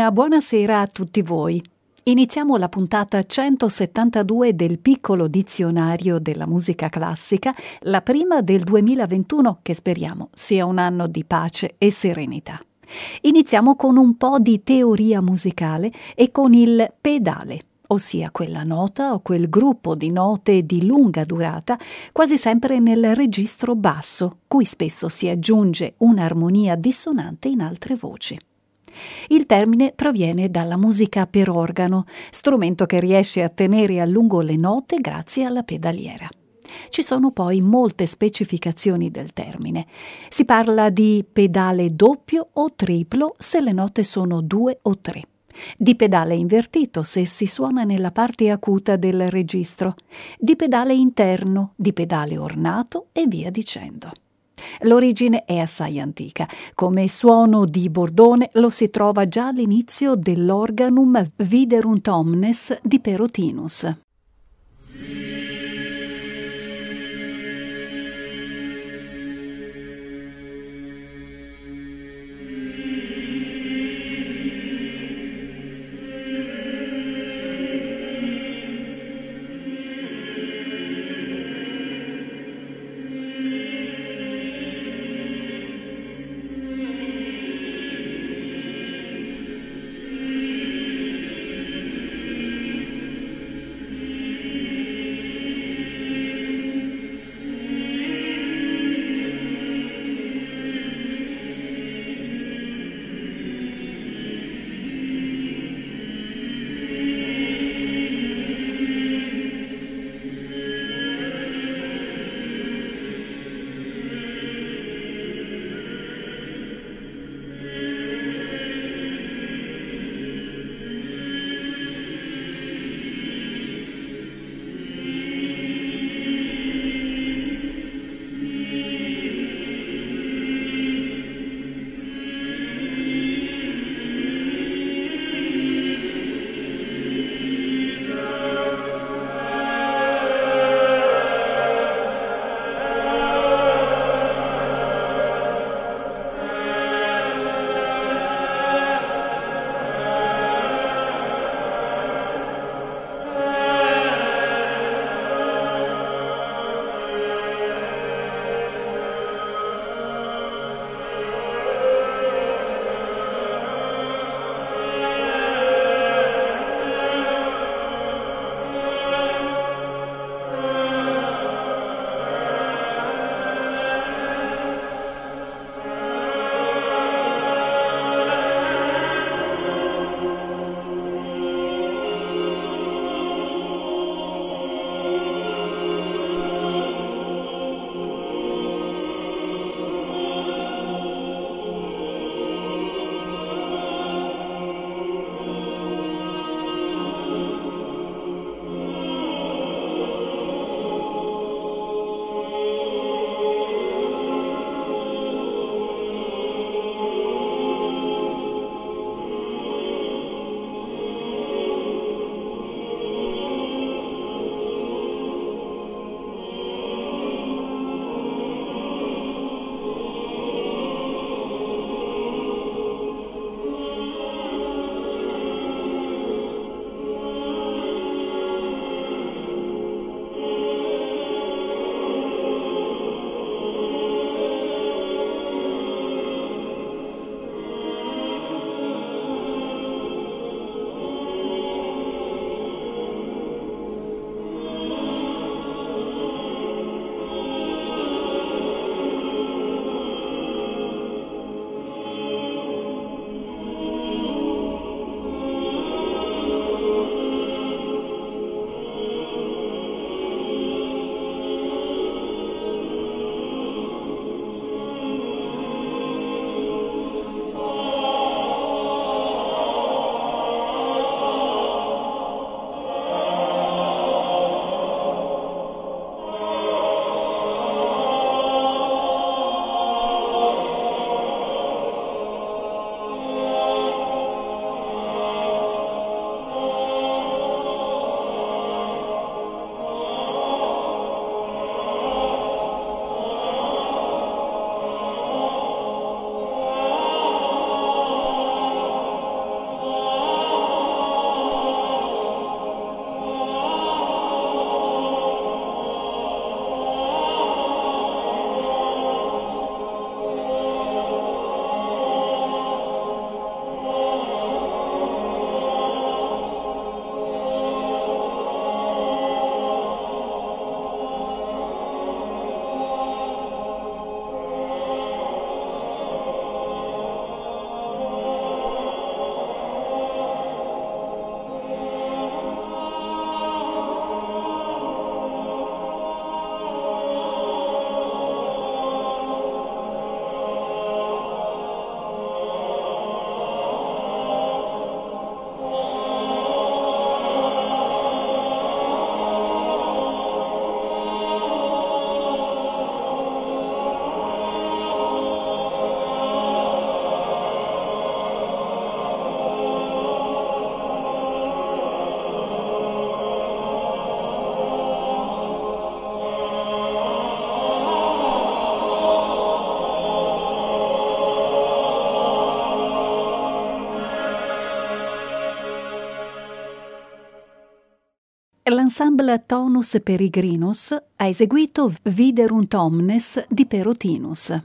Una buona a tutti voi. Iniziamo la puntata 172 del piccolo dizionario della musica classica, la prima del 2021 che speriamo sia un anno di pace e serenità. Iniziamo con un po' di teoria musicale e con il pedale, ossia quella nota o quel gruppo di note di lunga durata, quasi sempre nel registro basso, cui spesso si aggiunge un'armonia dissonante in altre voci. Il termine proviene dalla musica per organo, strumento che riesce a tenere a lungo le note grazie alla pedaliera. Ci sono poi molte specificazioni del termine. Si parla di pedale doppio o triplo se le note sono due o tre, di pedale invertito se si suona nella parte acuta del registro, di pedale interno, di pedale ornato e via dicendo. L'origine è assai antica. Come suono di bordone lo si trova già all'inizio dell'organum Viderunt omnes di Perotinus. L'ensemble Tonus Peregrinus ha eseguito Viderunt omnes di Perotinus.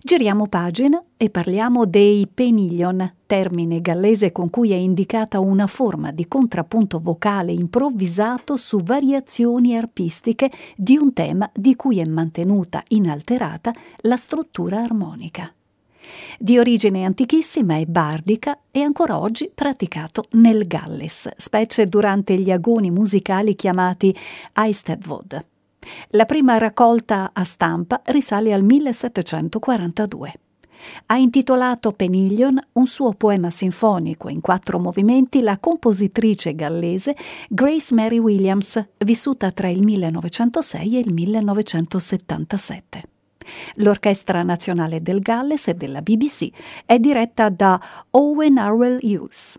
Giriamo pagina e parliamo dei penillion, termine gallese con cui è indicata una forma di contrappunto vocale improvvisato su variazioni arpistiche di un tema di cui è mantenuta inalterata la struttura armonica. Di origine antichissima e bardica, è ancora oggi praticato nel Galles, specie durante gli agoni musicali chiamati Eisteddfod. La prima raccolta a stampa risale al 1742. Ha intitolato Penillion un suo poema sinfonico in quattro movimenti la compositrice gallese Grace Mary Williams, vissuta tra il 1906 e il 1977. L'Orchestra Nazionale del Galles e della BBC è diretta da Owen Harwell Hughes.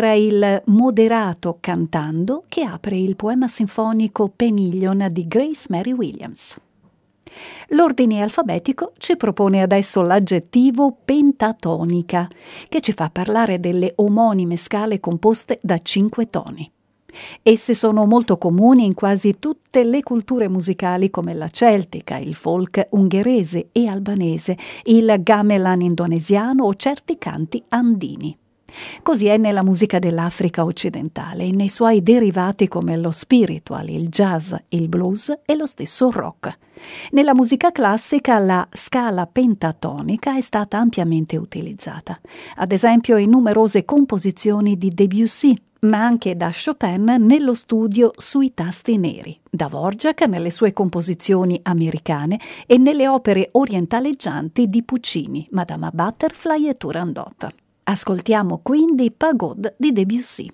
Era il moderato cantando che apre il poema sinfonico Penillion di Grace Mary Williams. L'ordine alfabetico ci propone adesso l'aggettivo pentatonica, che ci fa parlare delle omonime scale composte da cinque toni. Esse sono molto comuni in quasi tutte le culture musicali come la celtica, il folk ungherese e albanese, il gamelan indonesiano o certi canti andini. Così è nella musica dell'Africa occidentale e nei suoi derivati come lo spiritual, il jazz, il blues e lo stesso rock. Nella musica classica la scala pentatonica è stata ampiamente utilizzata, ad esempio in numerose composizioni di Debussy, ma anche da Chopin nello studio sui tasti neri, da Dvorak nelle sue composizioni americane e nelle opere orientaleggianti di Puccini, Madama Butterfly e Turandot. Ascoltiamo quindi Pagode di Debussy.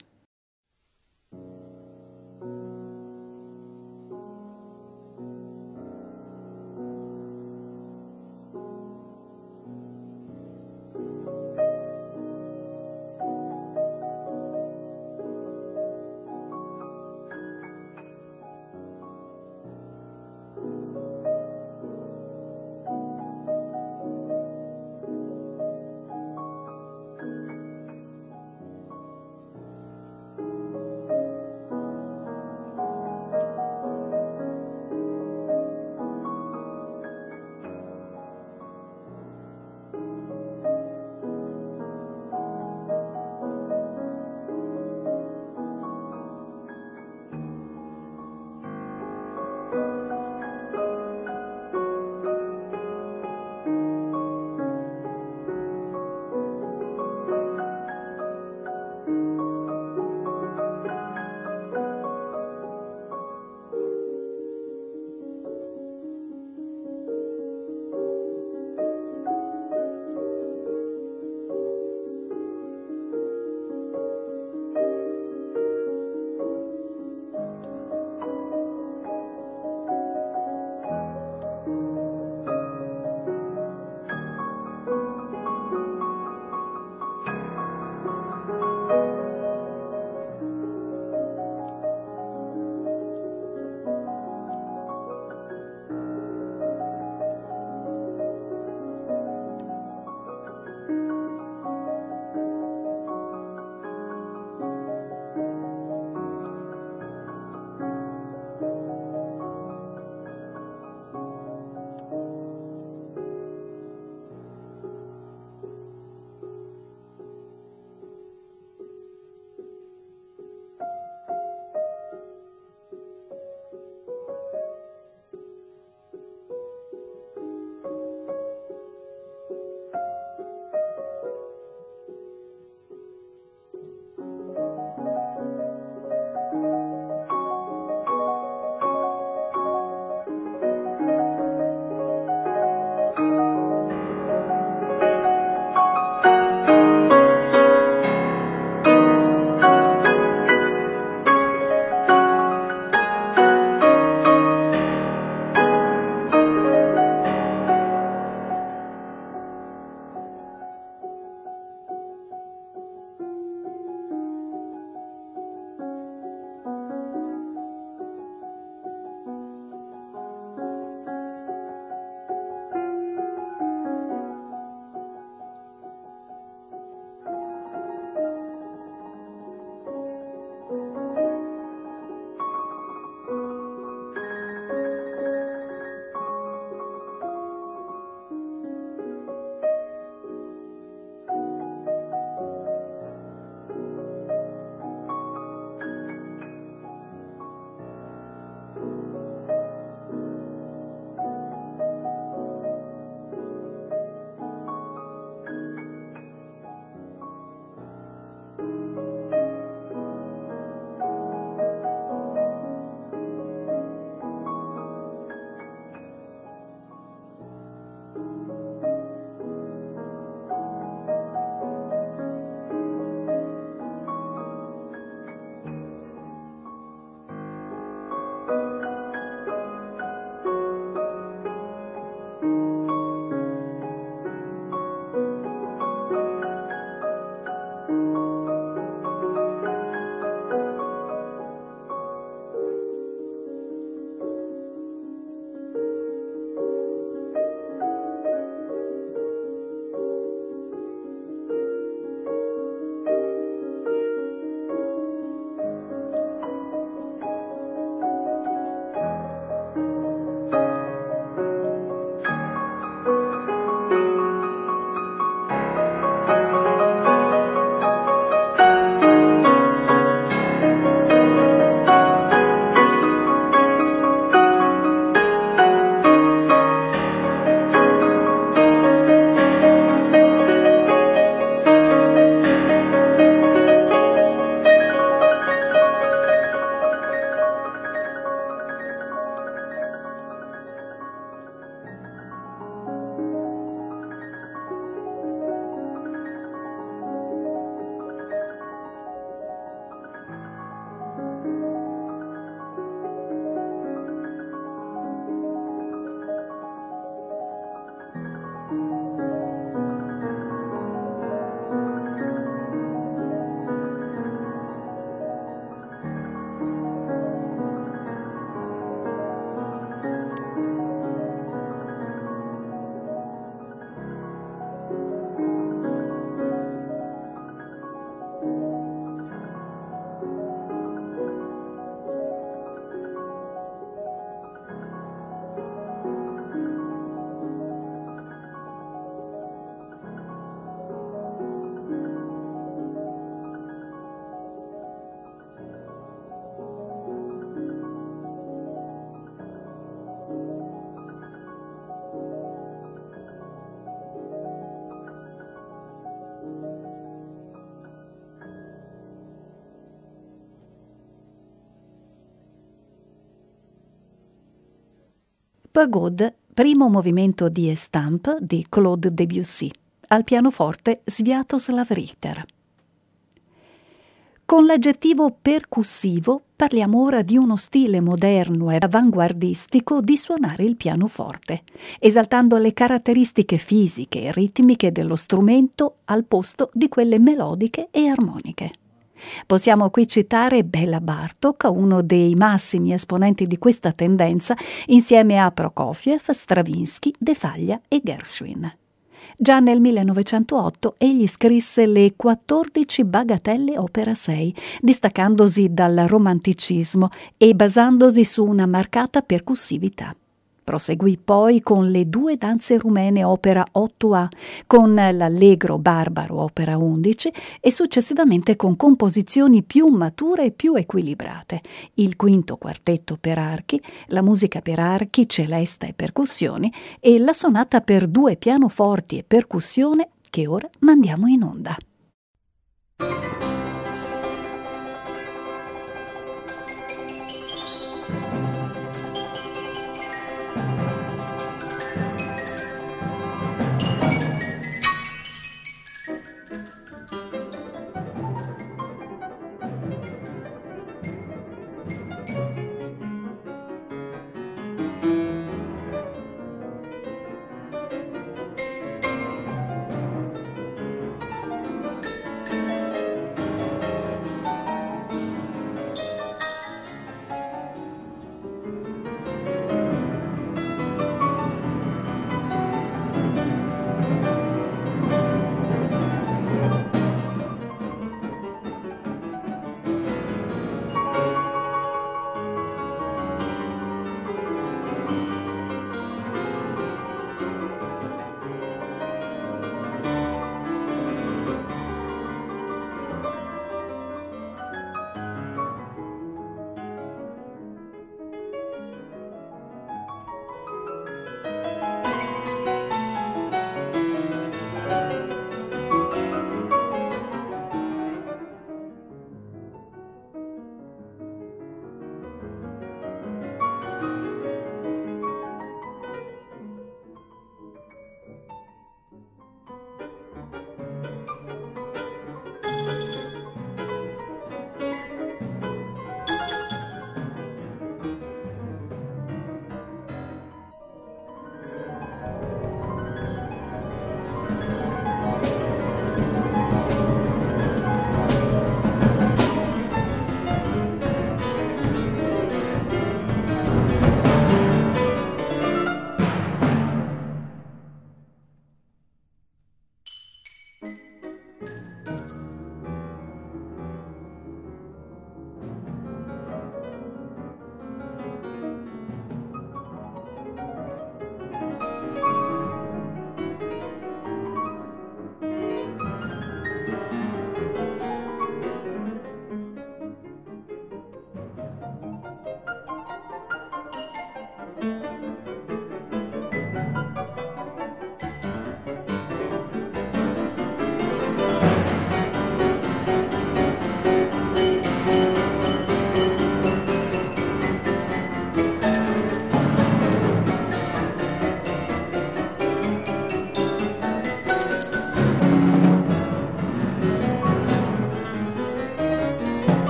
Pagode, primo movimento di Estampe di Claude Debussy. Al pianoforte Sviatoslav Richter. Con l'aggettivo percussivo parliamo ora di uno stile moderno e avanguardistico di suonare il pianoforte, esaltando le caratteristiche fisiche e ritmiche dello strumento al posto di quelle melodiche e armoniche. Possiamo qui citare Bella Bartok, uno dei massimi esponenti di questa tendenza, insieme a Prokofiev, Stravinsky, De Faglia e Gershwin. Già nel 1908 egli scrisse le 14 bagatelle opera 6, distaccandosi dal romanticismo e basandosi su una marcata percussività. Proseguì poi con le due danze rumene opera 8A, con l'Allegro Barbaro opera 11 e successivamente con composizioni più mature e più equilibrate, il quinto quartetto per archi, la musica per archi, celesta e percussioni e la sonata per due pianoforti e percussione che ora mandiamo in onda.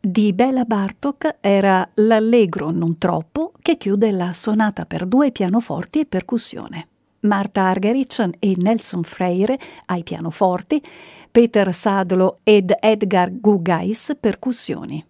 Di Bela Bartok era l'allegro non troppo che chiude la sonata per due pianoforti e percussione. Marta Argerich e Nelson Freire ai pianoforti, Peter Sadlo ed Edgar Gugais percussioni.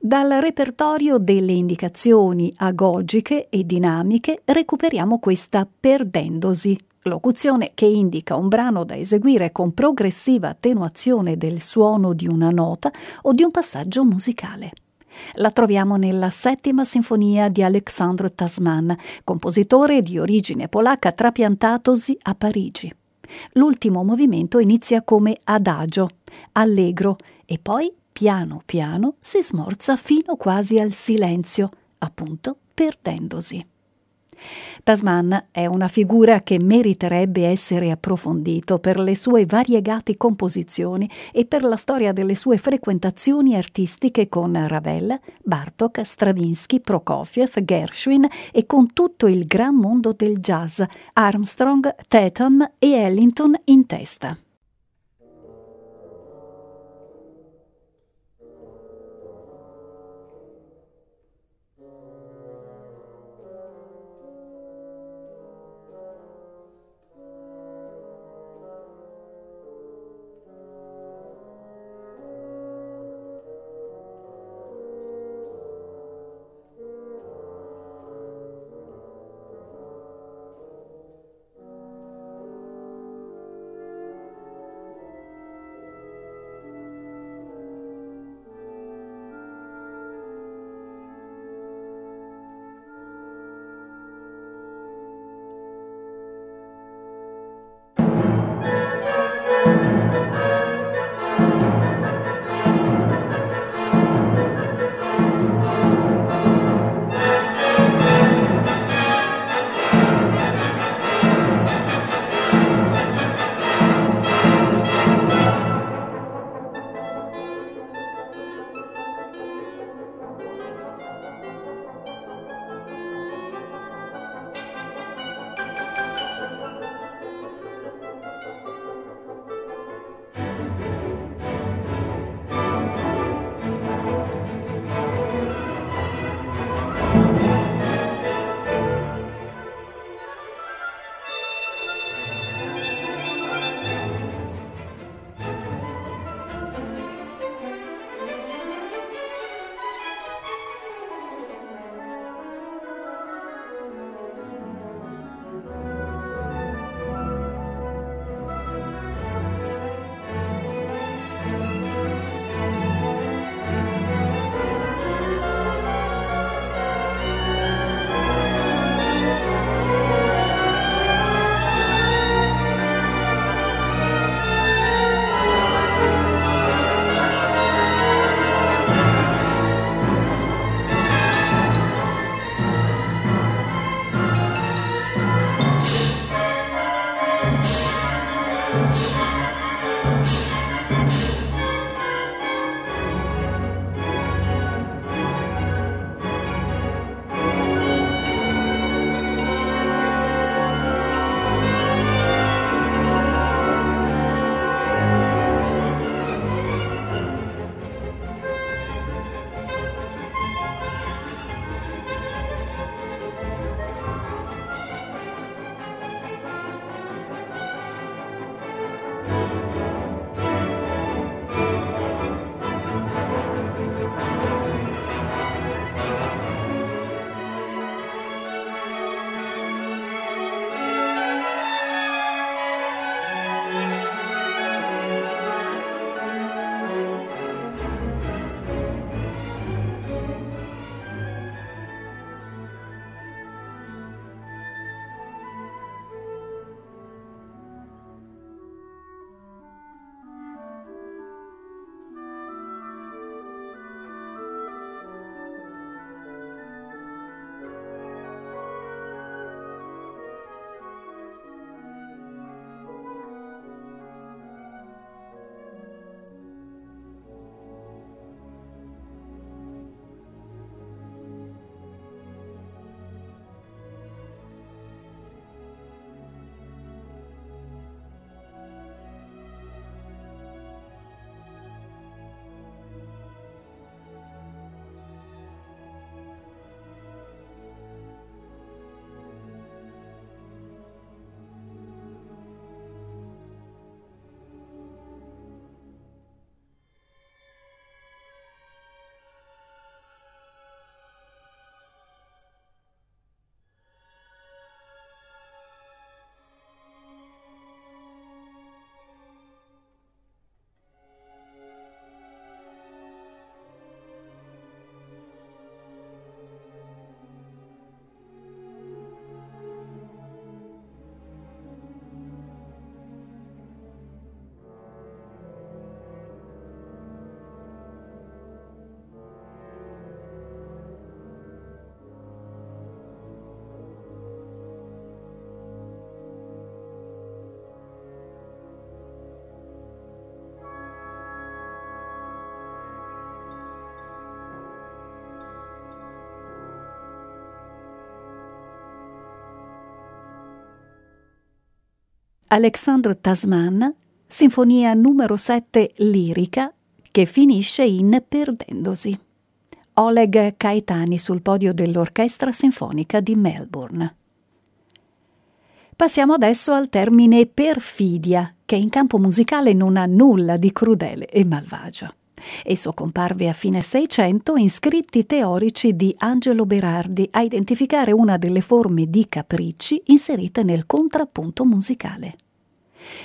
Dal repertorio delle indicazioni agogiche e dinamiche recuperiamo questa perdendosi, locuzione che indica un brano da eseguire con progressiva attenuazione del suono di una nota o di un passaggio musicale. La troviamo nella settima sinfonia di Alexandre Tasman, compositore di origine polacca trapiantatosi a Parigi. L'ultimo movimento inizia come adagio, allegro e poi piano piano si smorza fino quasi al silenzio, appunto perdendosi. Tasman è una figura che meriterebbe essere approfondito per le sue variegate composizioni e per la storia delle sue frequentazioni artistiche con Ravel, Bartok, Stravinsky, Prokofiev, Gershwin e con tutto il gran mondo del jazz, Armstrong, Tatum e Ellington in testa. Alexandre Tasman, Sinfonia numero 7 lirica, che finisce in Perdendosi. Oleg Caetani sul podio dell'Orchestra Sinfonica di Melbourne. Passiamo adesso al termine perfidia, che in campo musicale non ha nulla di crudele e malvagio. Esso comparve a fine Seicento in scritti teorici di Angelo Berardi a identificare una delle forme di capricci inserite nel contrappunto musicale.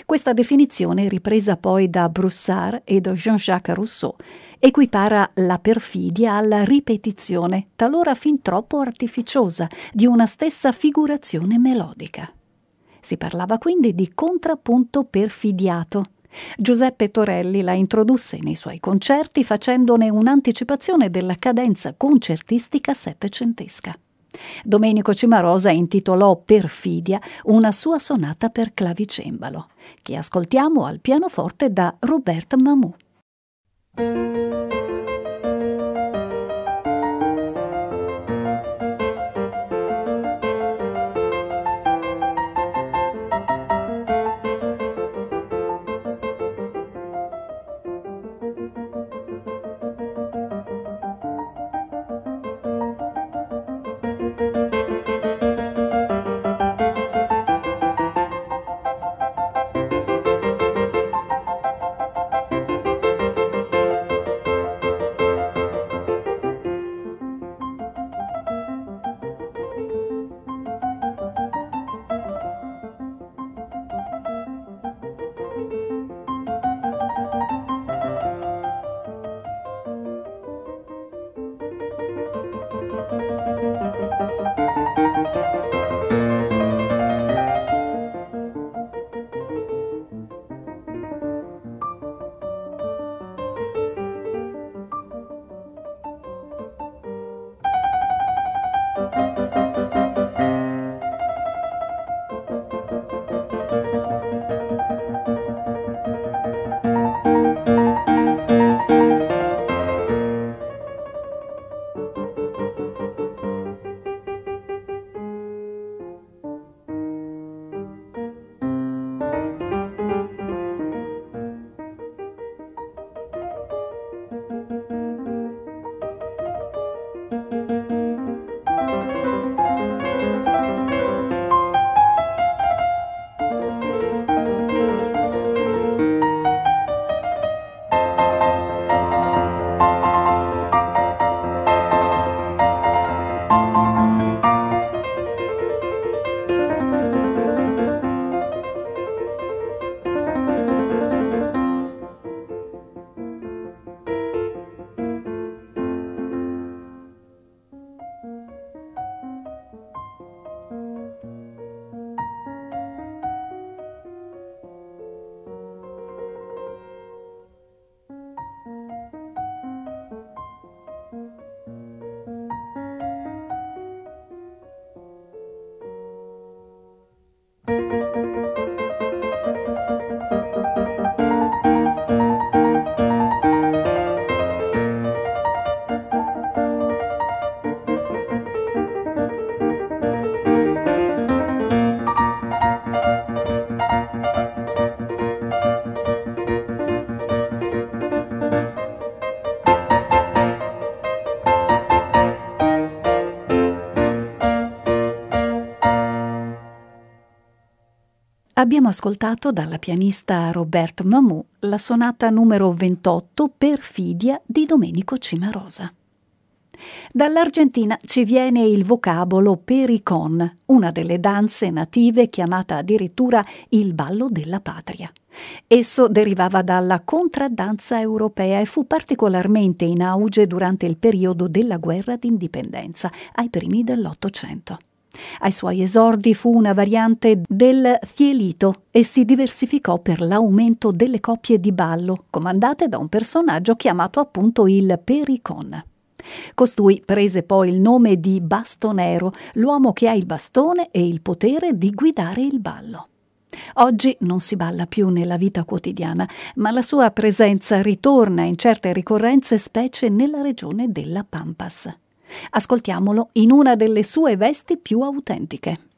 Questa definizione, ripresa poi da Broussard e da Jean-Jacques Rousseau, equipara la perfidia alla ripetizione, talora fin troppo artificiosa, di una stessa figurazione melodica. Si parlava quindi di contrappunto perfidiato. Giuseppe Torelli la introdusse nei suoi concerti facendone un'anticipazione della cadenza concertistica settecentesca. Domenico Cimarosa intitolò Perfidia una sua sonata per clavicembalo, che ascoltiamo al pianoforte da Robert Mamou. Abbiamo ascoltato dalla pianista Robert Mamou la sonata numero 28 Perfidia di Domenico Cimarosa. Dall'Argentina ci viene il vocabolo pericon, una delle danze native chiamata addirittura il ballo della patria. Esso derivava dalla contraddanza europea e fu particolarmente in auge durante il periodo della guerra d'indipendenza, ai primi dell'Ottocento. Ai suoi esordi fu una variante del thielito e si diversificò per l'aumento delle coppie di ballo, comandate da un personaggio chiamato appunto il Pericon. Costui prese poi il nome di Bastonero, l'uomo che ha il bastone e il potere di guidare il ballo. Oggi non si balla più nella vita quotidiana, ma la sua presenza ritorna in certe ricorrenze, specie nella regione della Pampas. Ascoltiamolo in una delle sue vesti più autentiche.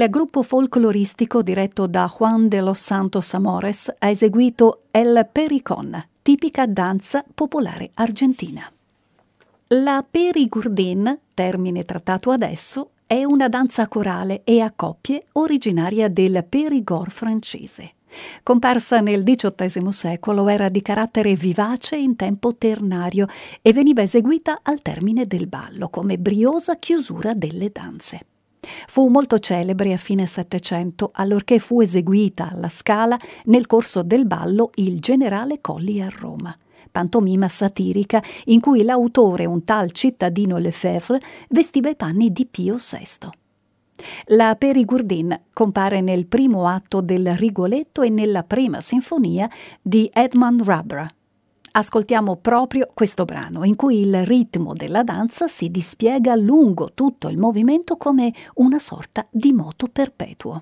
Il gruppo folcloristico diretto da Juan de los Santos Amores ha eseguito El Pericón, tipica danza popolare argentina. La perigurdin, termine trattato adesso, è una danza corale e a coppie originaria del Périgord francese. Comparsa nel XVIII secolo, era di carattere vivace in tempo ternario e veniva eseguita al termine del ballo come briosa chiusura delle danze. Fu molto celebre a fine Settecento, allorché fu eseguita alla Scala nel corso del ballo Il generale Colli a Roma pantomima satirica in cui l'autore, un tal cittadino Lefebvre, vestiva i panni di Pio VI. La Perigurdin compare nel primo atto del Rigoletto e nella prima sinfonia di Edmund Rubra. Ascoltiamo proprio questo brano in cui il ritmo della danza si dispiega lungo tutto il movimento come una sorta di moto perpetuo.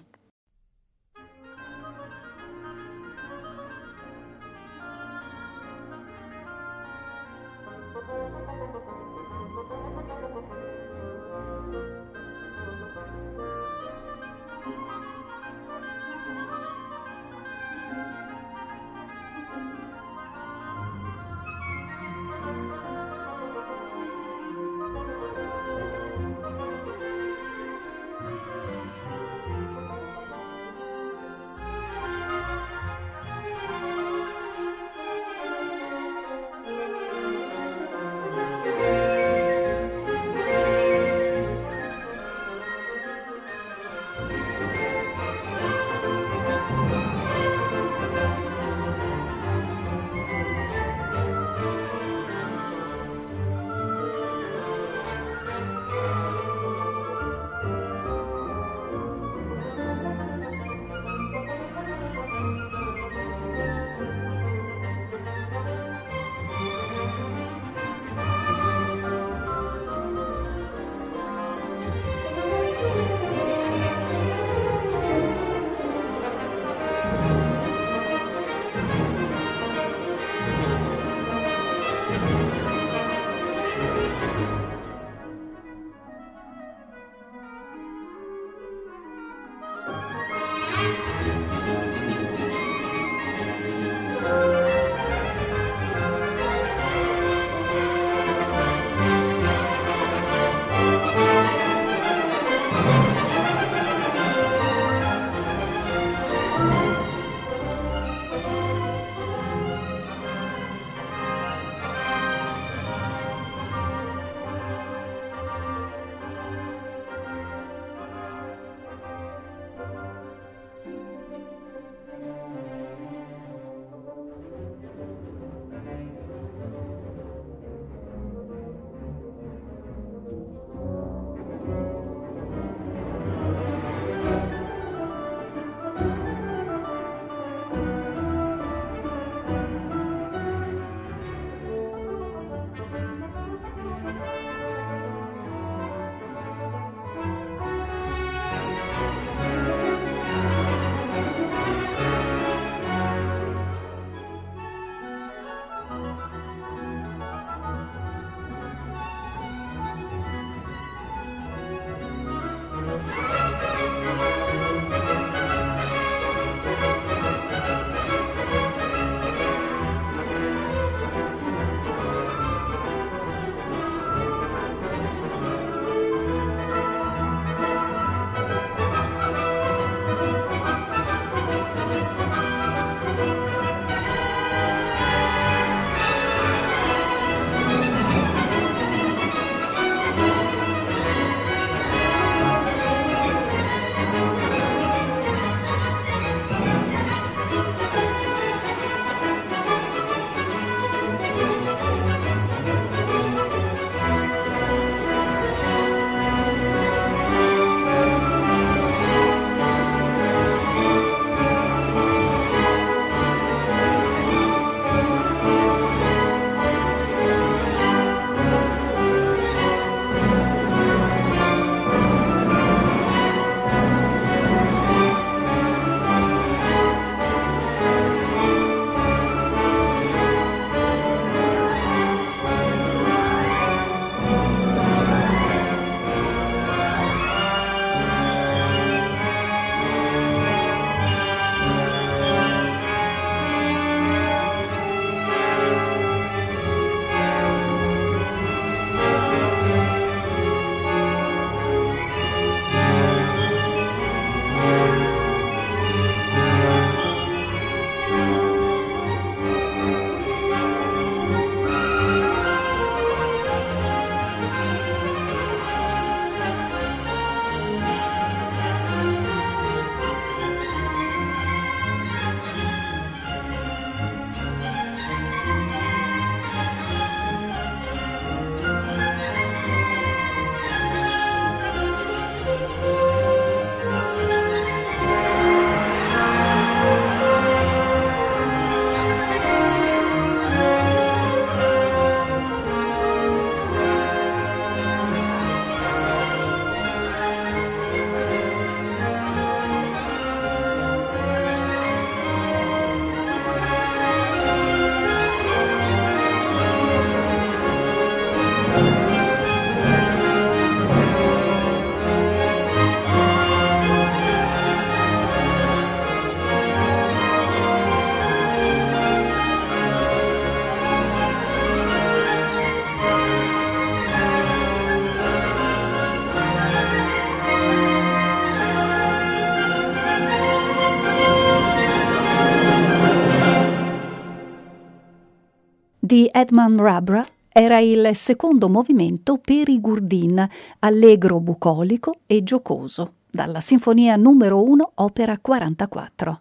Di Edmund Rabra era il secondo movimento per i Gurdin, allegro bucolico e giocoso, dalla Sinfonia numero 1, opera 44.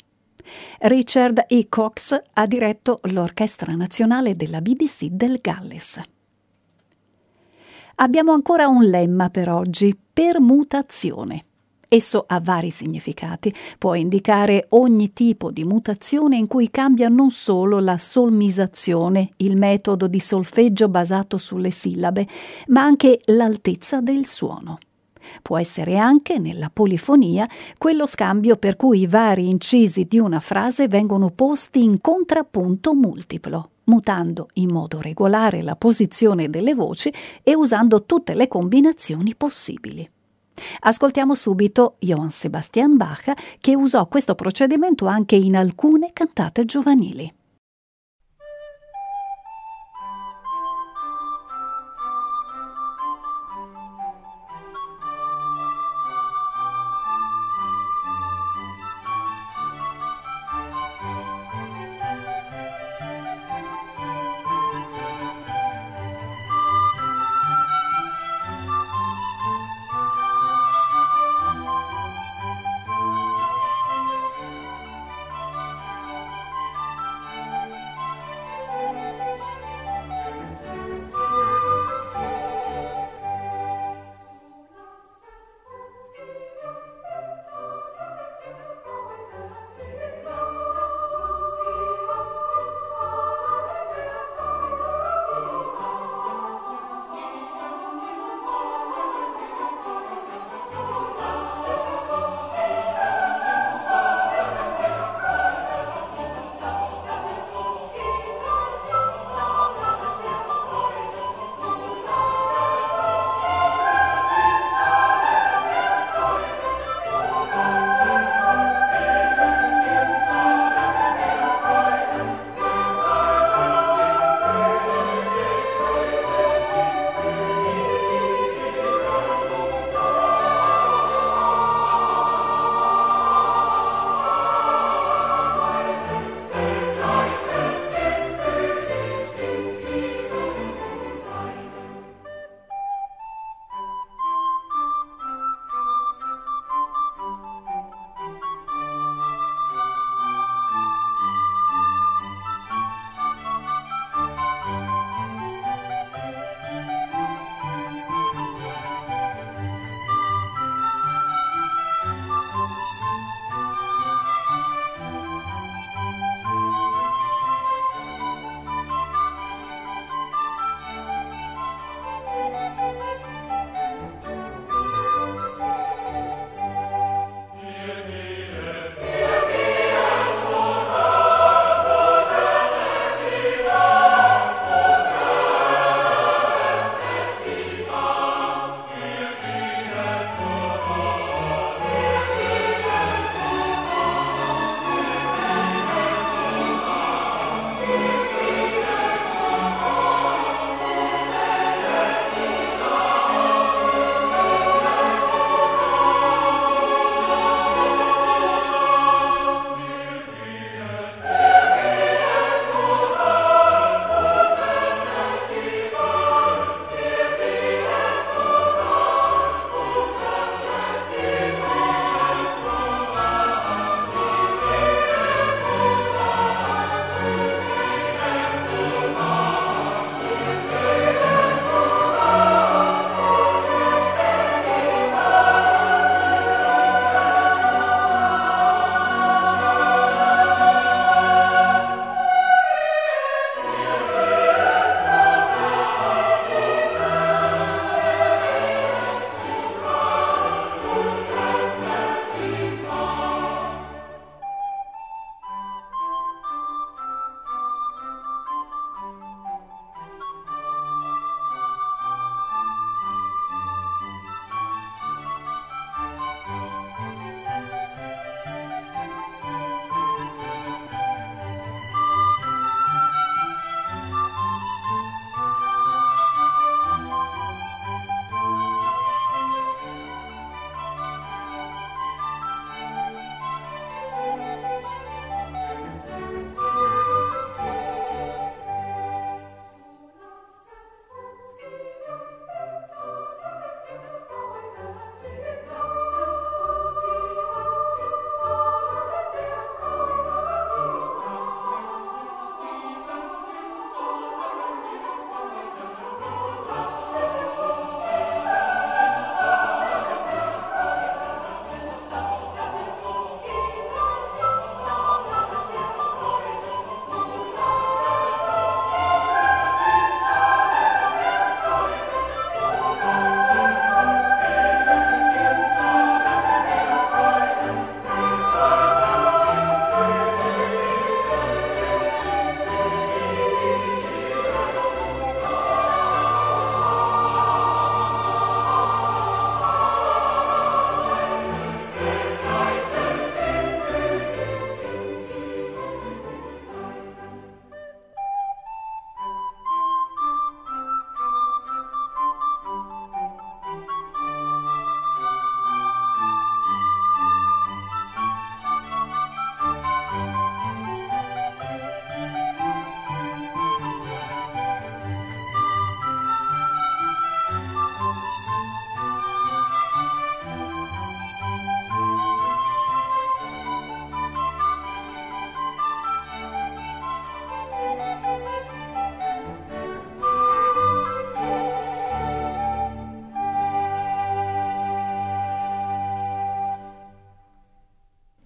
Richard E. Cox ha diretto l'Orchestra Nazionale della BBC del Galles. Abbiamo ancora un lemma per oggi, permutazione. Esso ha vari significati. Può indicare ogni tipo di mutazione in cui cambia non solo la solmisazione, il metodo di solfeggio basato sulle sillabe, ma anche l'altezza del suono. Può essere anche, nella polifonia, quello scambio per cui i vari incisi di una frase vengono posti in contrappunto multiplo, mutando in modo regolare la posizione delle voci e usando tutte le combinazioni possibili. Ascoltiamo subito Johann Sebastian Bach che usò questo procedimento anche in alcune cantate giovanili.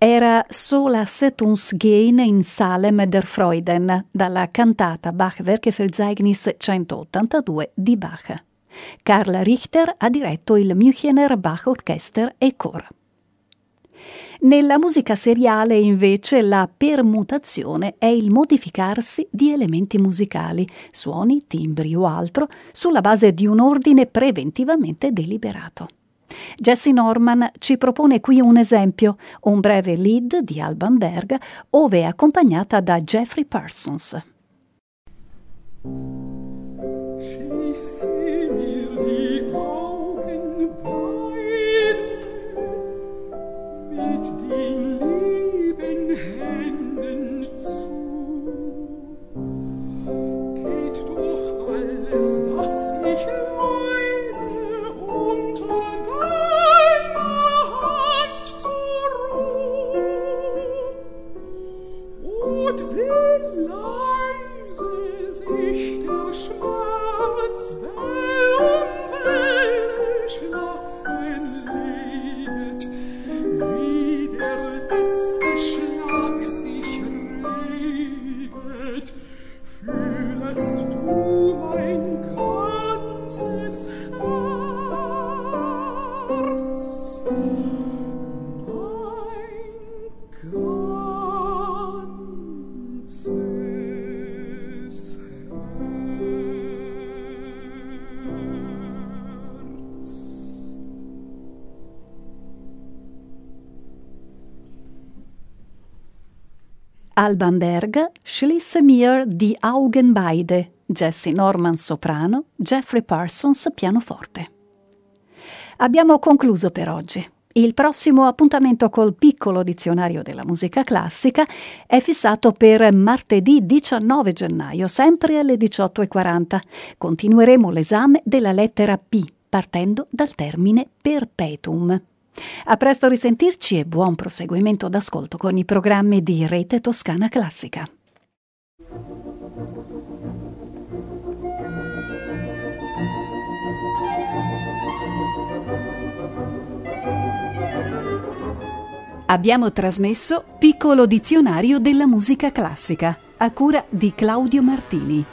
Era Sola Settungsgehen in Salem der Freuden dalla cantata Bach Werkeverzeichnis 182 di Bach. Karl Richter ha diretto il Münchener Bach Orchester e Chor. Nella musica seriale, invece, la permutazione è il modificarsi di elementi musicali, suoni, timbri o altro, sulla base di un ordine preventivamente deliberato. Jessie Norman ci propone qui un esempio, un breve lead di Alban Berg, ove è accompagnata da Jeffrey Parsons. Alban Berg schlisse mir die Augen beide, Jesse Norman soprano, Jeffrey Parsons pianoforte. Abbiamo concluso per oggi. Il prossimo appuntamento col piccolo dizionario della musica classica è fissato per martedì 19 gennaio, sempre alle 18.40. Continueremo l'esame della lettera P, partendo dal termine perpetuum. A presto risentirci e buon proseguimento d'ascolto con i programmi di Rete Toscana Classica. Abbiamo trasmesso Piccolo dizionario della musica classica a cura di Claudio Martini.